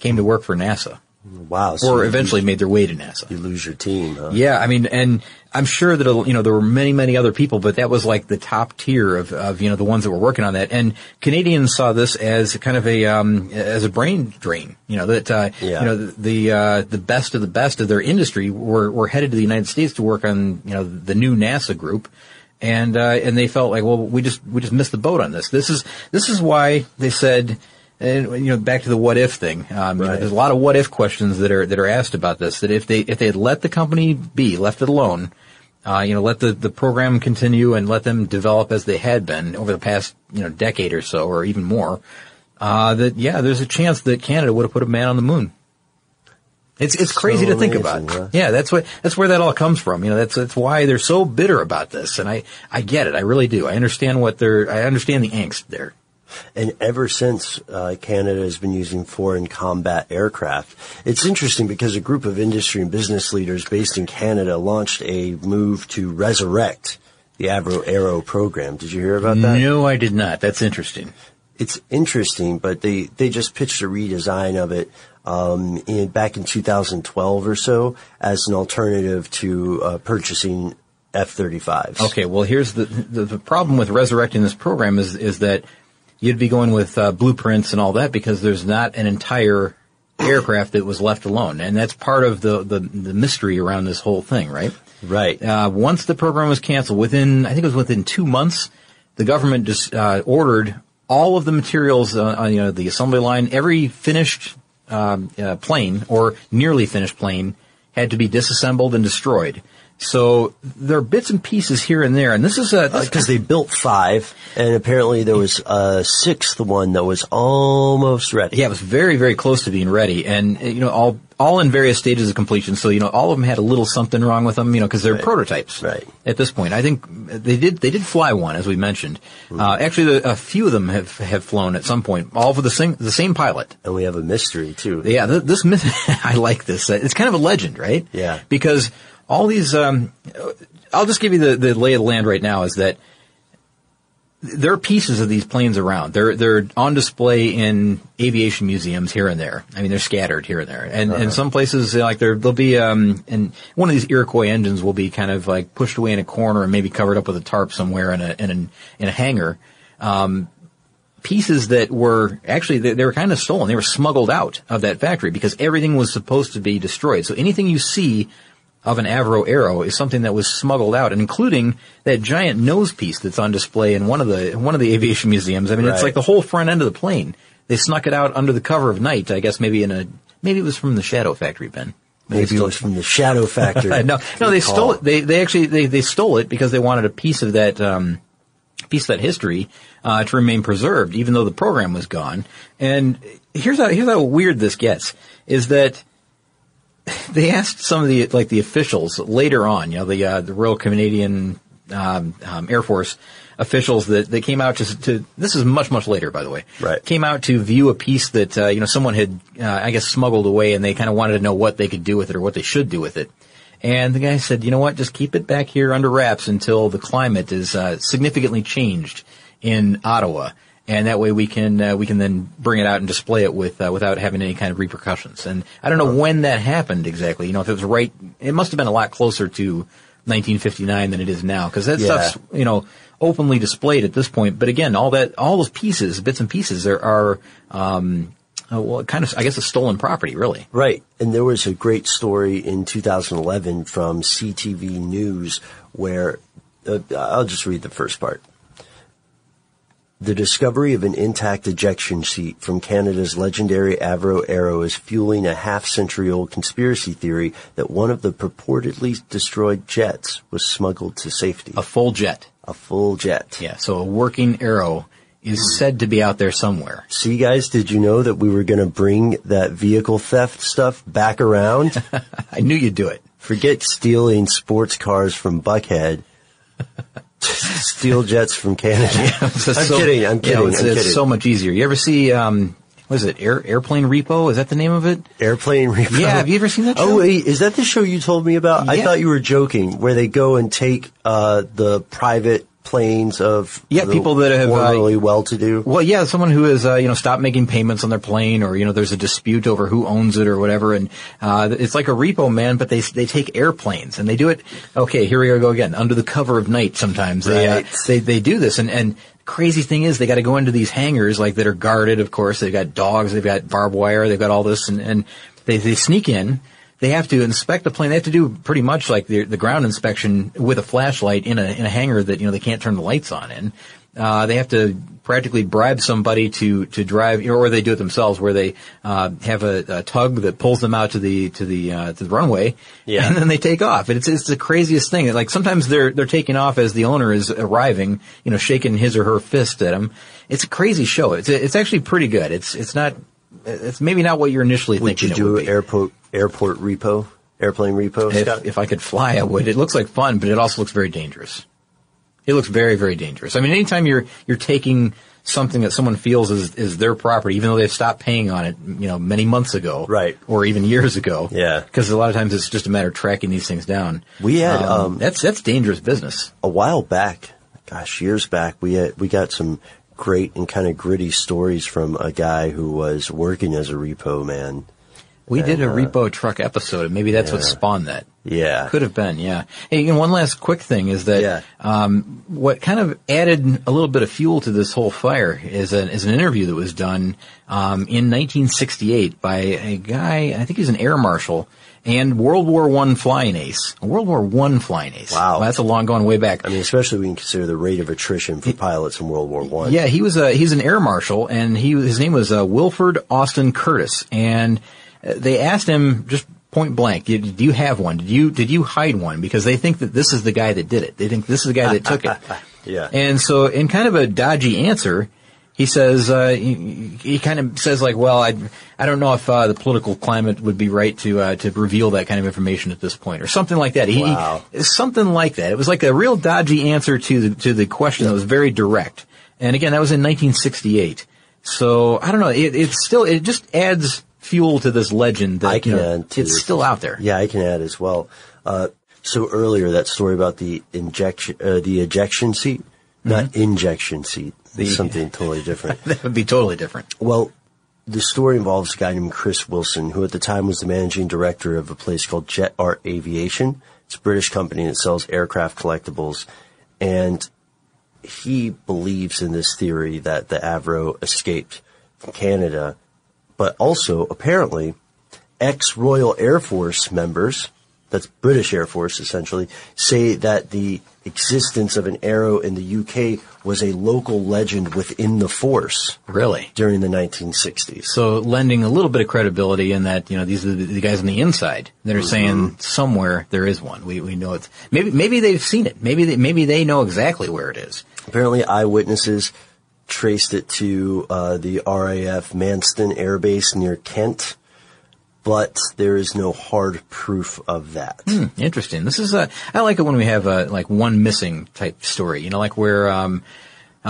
came to work for NASA.
Wow. So
or eventually made their way to NASA.
You lose your team, huh?
Yeah, I mean, and I'm sure that, you know, there were many, many other people, but that was like the top tier of, of, you know, the ones that were working on that. And Canadians saw this as kind of a, um, as a brain drain, you know, that, uh,
Yeah.
you know, the, the, uh, the best of the best of their industry were, were headed to the United States to work on, you know, the new NASA group. And, uh, and they felt like, well, we just, we just missed the boat on this. This is, this is why they said, and you know, back to the what if thing. Um, you know, there's a lot of what if questions that are that are asked about this. That if they if they had let the company be, left it alone, uh, you know, let the the program continue and let them develop as they had been over the past you know decade or so, or even more, uh, that yeah, there's a chance that Canada would have put a man on the moon. It's it's crazy
So
to think
amazing,
about.
huh?
Yeah, that's what that's where that all comes from. You know, that's that's why they're so bitter about this, and I I get it. I really do. I understand what they're. I understand the angst there.
And ever since uh, Canada has been using foreign combat aircraft, it's interesting because a group of industry and business leaders based in Canada launched a move to resurrect the Avro Arrow program. Did you hear about that?
No, I did not. That's interesting.
It's interesting, but they, they just pitched a redesign of it um, in, back in 2012 or so as an alternative to uh, purchasing F-35s.
Okay, well, here's the, the the problem with resurrecting this program is is that you'd be going with uh, blueprints and all that because there's not an entire aircraft that was left alone, and that's part of the the, the mystery around this whole thing, right?
Right.
Uh, once the program was canceled, within I think it was within two months, the government just uh, ordered all of the materials uh, on you know the assembly line, every finished um, uh, plane or nearly finished plane had to be disassembled and destroyed. So there are bits and pieces here and there, and this is a
because they built five, and apparently there was a sixth one that was almost ready.
Yeah, it was very, very close to being ready, and uh, you know, all all in various stages of completion. So you know, all of them had a little something wrong with them, you know, because they're prototypes.
Right.
At this point, I think they did they did fly one, as we mentioned. Uh, actually, the, a few of them have have flown at some point, all for the same the same pilot.
And we have a mystery too.
Yeah, th- this myth, I like this. Uh, It's kind of a legend, right?
Yeah.
Because all these, um, I'll just give you the, the lay of the land right now is that there are pieces of these planes around. They're, they're on display in aviation museums here and there. I mean, they're scattered here and there. And, and some places, like there, there'll be, um, and one of these Iroquois engines will be kind of like pushed away in a corner and maybe covered up with a tarp somewhere in a, in a, in a hangar. Um, pieces that were actually they, they were kind of stolen. They were smuggled out of that factory because everything was supposed to be destroyed. So anything you see of an Avro Arrow is something that was smuggled out, including that giant nose piece that's on display in one of the one of the aviation museums. I mean, it's like the whole front end of the plane. They snuck it out under the cover of night. I guess maybe in a maybe it was from the Shadow Factory, Ben.
Maybe it was from the Shadow Factory.
no, no, they
Good
stole it. They they actually they, they stole it because they wanted a piece of that um, piece of that history uh, to remain preserved, even though the program was gone. And here's how here's how weird this gets: is that they asked some of the like the officials later on, you know, the uh, the Royal Canadian um, um, Air Force officials that, that came out to, to this is much much later by the way.
Right.
came out to view a piece that uh, you know someone had uh, I guess smuggled away and they kind of wanted to know what they could do with it or what they should do with it. And the guy said you know what? Just keep it back here under wraps until the climate is uh, significantly changed in Ottawa and that way we can uh, we can then bring it out and display it with uh, without having any kind of repercussions and I don't know when that happened exactly you know if it was right it must have been a lot closer to 1959 than it is now because that
Yeah.
stuff's you know openly displayed at this point. But again, all that all those pieces, bits and pieces, are, are um, uh, well, kind of I guess a stolen property, really.
Right. And there was a great story in 2011 from CTV News where, uh, I'll just read the first part. The discovery of an intact ejection seat from Canada's legendary Avro Arrow is fueling a half-century old conspiracy theory that one of the purportedly destroyed jets was smuggled to safety.
A full jet.
A full jet.
Yeah, so a working arrow is said to be out there somewhere.
See, guys, did you know that we were going to bring that vehicle theft stuff back around?
I knew you'd do it.
Forget stealing sports cars from Buckhead. Steal jets from Canada. I'm
So-
kidding. I'm kidding.
know, it's,
I'm
it's
kidding.
so much easier. You ever see, um, what is it, Air, Airplane Repo? Is that the name of it?
Airplane Repo.
Yeah, have you ever seen that show?
Oh wait, is that the show you told me about? I thought you were joking. Where they go and take uh, the private planes of
Yeah,
the
people that have, uh,
well-to-do.
Well, yeah, someone who has, uh, you know, stopped making payments on their plane or, you know, there's a dispute over who owns it or whatever. And, uh, it's like a repo man, but they, they take airplanes and they do it. Okay, here we go again. Under the cover of night sometimes. They, uh,
Right.
they, they do this and, and, Crazy thing is, they got to go into these hangars like that are guarded. Of course, they've got dogs, they've got barbed wire, they've got all this, and, and they they sneak in. They have to inspect the plane. They have to do pretty much like the, the ground inspection with a flashlight in a in a hangar that you know they can't turn the lights on in. Uh, they have to practically bribe somebody to to drive, or they do it themselves, where they uh, have a, a tug that pulls them out to the to the uh, to the runway,
Yeah.
and then they take off. And it's it's the craziest thing. Like sometimes they're they're taking off as the owner is arriving, you know, shaking his or her fist at him. It's a crazy show. It's it's actually pretty good. It's it's not. It's maybe not what you're initially
Would
thinking.
you do
be.
airport airport repo, airplane repo?
If, if I could fly, I would. It looks like fun, but it also looks very dangerous. It looks very, very dangerous. I mean, anytime you're you're taking something that someone feels is is their property, even though they've stopped paying on it, you know, many months ago,
Right.
or even years ago,
Yeah.
Because a lot of times it's just a matter of tracking these things down.
We had, um,
that's that's dangerous business.
a while back, gosh, years back, we had, we got some great and kind of gritty stories from a guy who was working as a repo man.
We did a
uh,
repo truck episode, and maybe that's what spawned that.
Yeah.
Could have been, yeah. Hey, and one last quick thing is that
Yeah.
um, what kind of added a little bit of fuel to this whole fire is an is an interview that was done um, in 1968 by a guy. I think he's an air marshal and World War One flying ace. A World War One flying ace.
Wow.
that's a long going way back.
I mean, especially when you consider the rate of attrition for pilots in World War One.
Yeah, he was a he's an air marshal, and he his name was uh, Wilfred Austin Curtis, and they asked him just point blank, do you have one? Did you did you hide one? Because they think that this is the guy that did it. They think this is the guy that took it.
Yeah.
And so, in kind of a dodgy answer, he says uh, he, he kind of says like, "Well, I I don't know if uh, the political climate would be right to uh, to reveal that kind of information at this point, or something like that." He,
Wow.
he- something like that. It was like a real dodgy answer to the to the question that was very direct. And again, that was in 1968. So I don't know. It, it's still it just adds fuel to this legend that
I can
you know,
add to
it's still out there.
Yeah, I can add as well. Uh, so earlier, that story about the injection, uh, the ejection seat, not injection seat.
The-
something totally different.
That would be totally different.
Well, the story involves a guy named Chris Wilson, who at the time was the managing director of a place called Jet Art Aviation. It's a British company that sells aircraft collectibles. And he believes in this theory that the Avro escaped from Canada, but also apparently ex Royal Air Force members, that's British Air Force essentially, say that the existence of an arrow in the UK was a local legend within the force
Really.
during the 1960s.
So lending a little bit of credibility in that, you know, these are the, guys on the inside that are mm-hmm. saying somewhere there is one. We, we know it's, maybe, maybe they've seen it. Maybe they, maybe they know exactly where it is.
Apparently, eyewitnesses traced it to uh, the RAF Manston Air Base near Kent, but there is no hard proof of that.
Interesting. This is a, I like it when we have a, like one missing type story, you know, like where, um,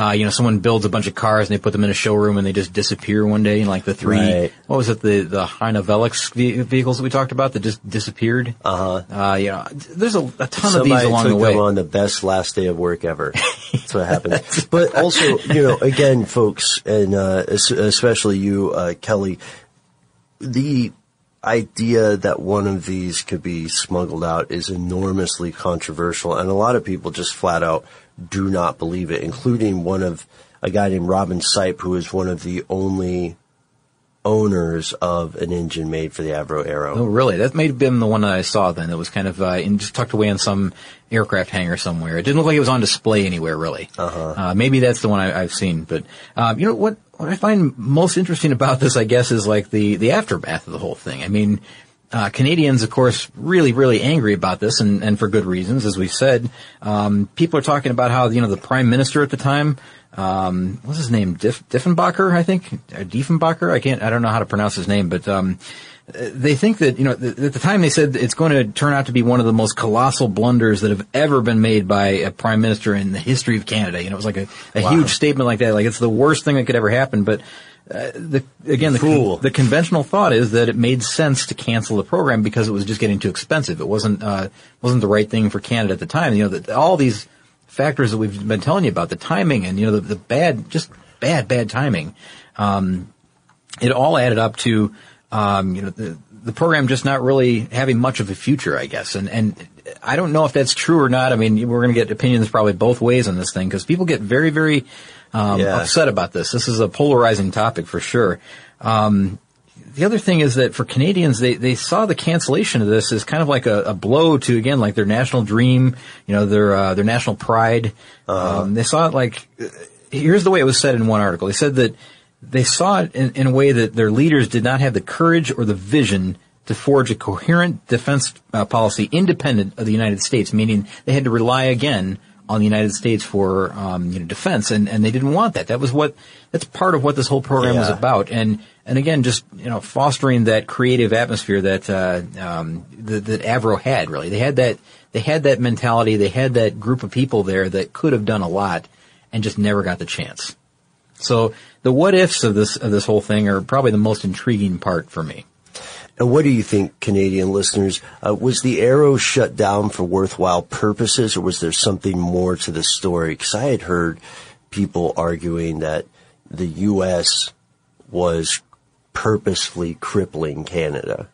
uh, you know, someone builds a bunch of cars and they put them in a showroom and they just disappear one day. And like the three,
Right.
what was it, the the Heine Velox ve- vehicles that we talked about that just disappeared. Uh-huh. Uh You know, there's a, a ton of these
Somebody
along
took
the way.
them on the best last day of work ever. That's what happened. but also, you know, again, folks, and uh, especially you, uh, Kelly, the idea that one of these could be smuggled out is enormously controversial, and a lot of people just flat out do not believe it, including one of a guy named Robin Sipe, who is one of the only owners of an engine made for the Avro Arrow.
Oh, really? That may have been the one that I saw then. That was kind of uh, in, just tucked away in some aircraft hangar somewhere. It didn't look like it was on display anywhere, really. Uh-huh. maybe that's the one I, I've seen. But um, you know what? What I find most interesting about this, I guess, is like the the aftermath of the whole thing. I mean, uh, Canadians, of course, really, really angry about this, and, and for good reasons, as we said. Um, people are talking about how you know the prime minister at the time, um, what's his name, Diff, Diffenbacher, I think, or Diefenbacher. I can't, I don't know how to pronounce his name, but um, they think that you know th- at the time they said it's going to turn out to be one of the most colossal blunders that have ever been made by a prime minister in the history of Canada. You know, it was like a, a wow. huge statement like that, like it's the worst thing that could ever happen, but uh, the, again, the, con- the, conventional thought is that it made sense to cancel the program because it was just getting too expensive. It wasn't uh, wasn't the right thing for Canada at the time. You know, the, all these factors that we've been telling you about, the timing and you know the, the bad, just bad, bad timing. Um, it all added up to um, you know the the program just not really having much of a future, I guess. And and I don't know if that's true or not. I mean, we're going to get opinions probably both ways on this thing because people get very, very um, yeah. upset about this. This is a polarizing topic for sure. Um, the other thing is that for Canadians, they, they saw the cancellation of this as kind of like a, a blow to again like their national dream, you know, their uh, their national pride. Uh-huh. Um, they saw it like here's the way it was said in one article. They said that they saw it in, in a way that their leaders did not have the courage or the vision to forge a coherent defense uh, policy independent of the United States, meaning they had to rely again on the United States for um, you know defense, and, and they didn't want that. That was what that's part of what this whole program yeah. was about, and and again, just you know fostering that creative atmosphere that uh, um, that, that Avro had. Really, they had that they had that mentality. They had that group of people there that could have done a lot, and just never got the chance. So the what ifs of this of this whole thing are probably the most intriguing part for me.
And what do you think, Canadian listeners? Uh, was the Arrow shut down for worthwhile purposes, or was there something more to the story? Because I had heard people arguing that the U.S. was purposefully crippling Canada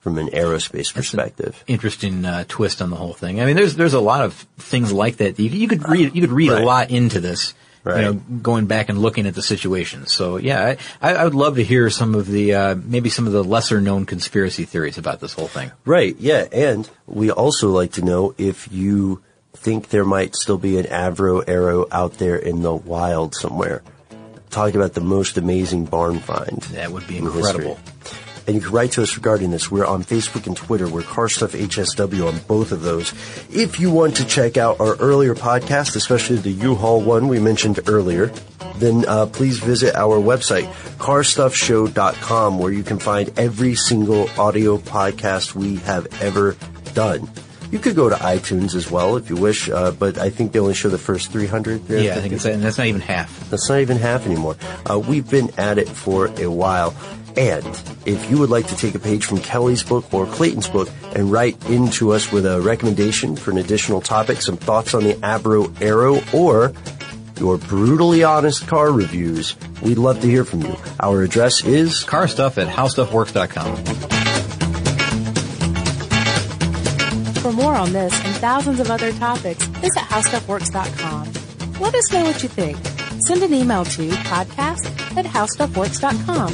from an aerospace perspective.
interesting uh, twist on the whole thing. I mean, there's there's a lot of things like that. You, you could read you could read right. a lot into this right. you know, going back and looking at the situation. So yeah, I, I would love to hear some of the, uh, maybe some of the lesser known conspiracy theories about this whole thing.
Right. Yeah. And we also like to know if you think there might still be an Avro arrow out there in the wild somewhere. Talk about the most amazing barn find.
That would be incredible
and you can write to us regarding this. We're on Facebook and Twitter. We're Carstuff HSW on both of those. If you want to check out our earlier podcast, especially the U-Haul one we mentioned earlier, then uh, please visit our website, carstuffshow.com, where you can find every single audio podcast we have ever done. You could go to iTunes as well if you wish, uh, but I think they only show the first 300.
There, yeah, I think it's, and that's not even half.
That's not even half anymore. Uh, we've been at it for a while. And if you would like to take a page from Kelly's book or Clayton's book and write into us with a recommendation for an additional topic, some thoughts on the Avro Arrow, or your brutally honest car reviews, we'd love to hear from you. Our address is
carstuff at howstuffworks.com.
For more on this and thousands of other topics, visit howstuffworks.com. Let us know what you think. Send an email to podcast at howstuffworks.com.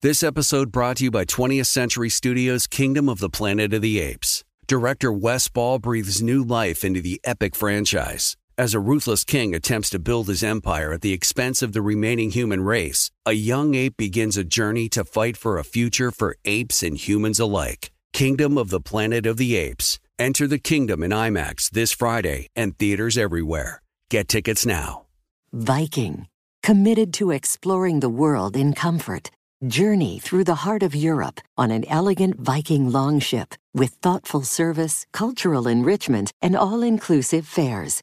This episode brought to you by 20th Century Studios' Kingdom of the Planet of the Apes. Director Wes Ball breathes new life into the epic franchise. As a ruthless king attempts to build his empire at the expense of the remaining human race, a young ape begins a journey to fight for a future for apes and humans alike. Kingdom of the Planet of the Apes. Enter the kingdom in IMAX this Friday and theaters everywhere. Get tickets now.
Viking, committed to exploring the world in comfort. Journey through the heart of Europe on an elegant Viking longship with thoughtful service, cultural enrichment, and all inclusive fares.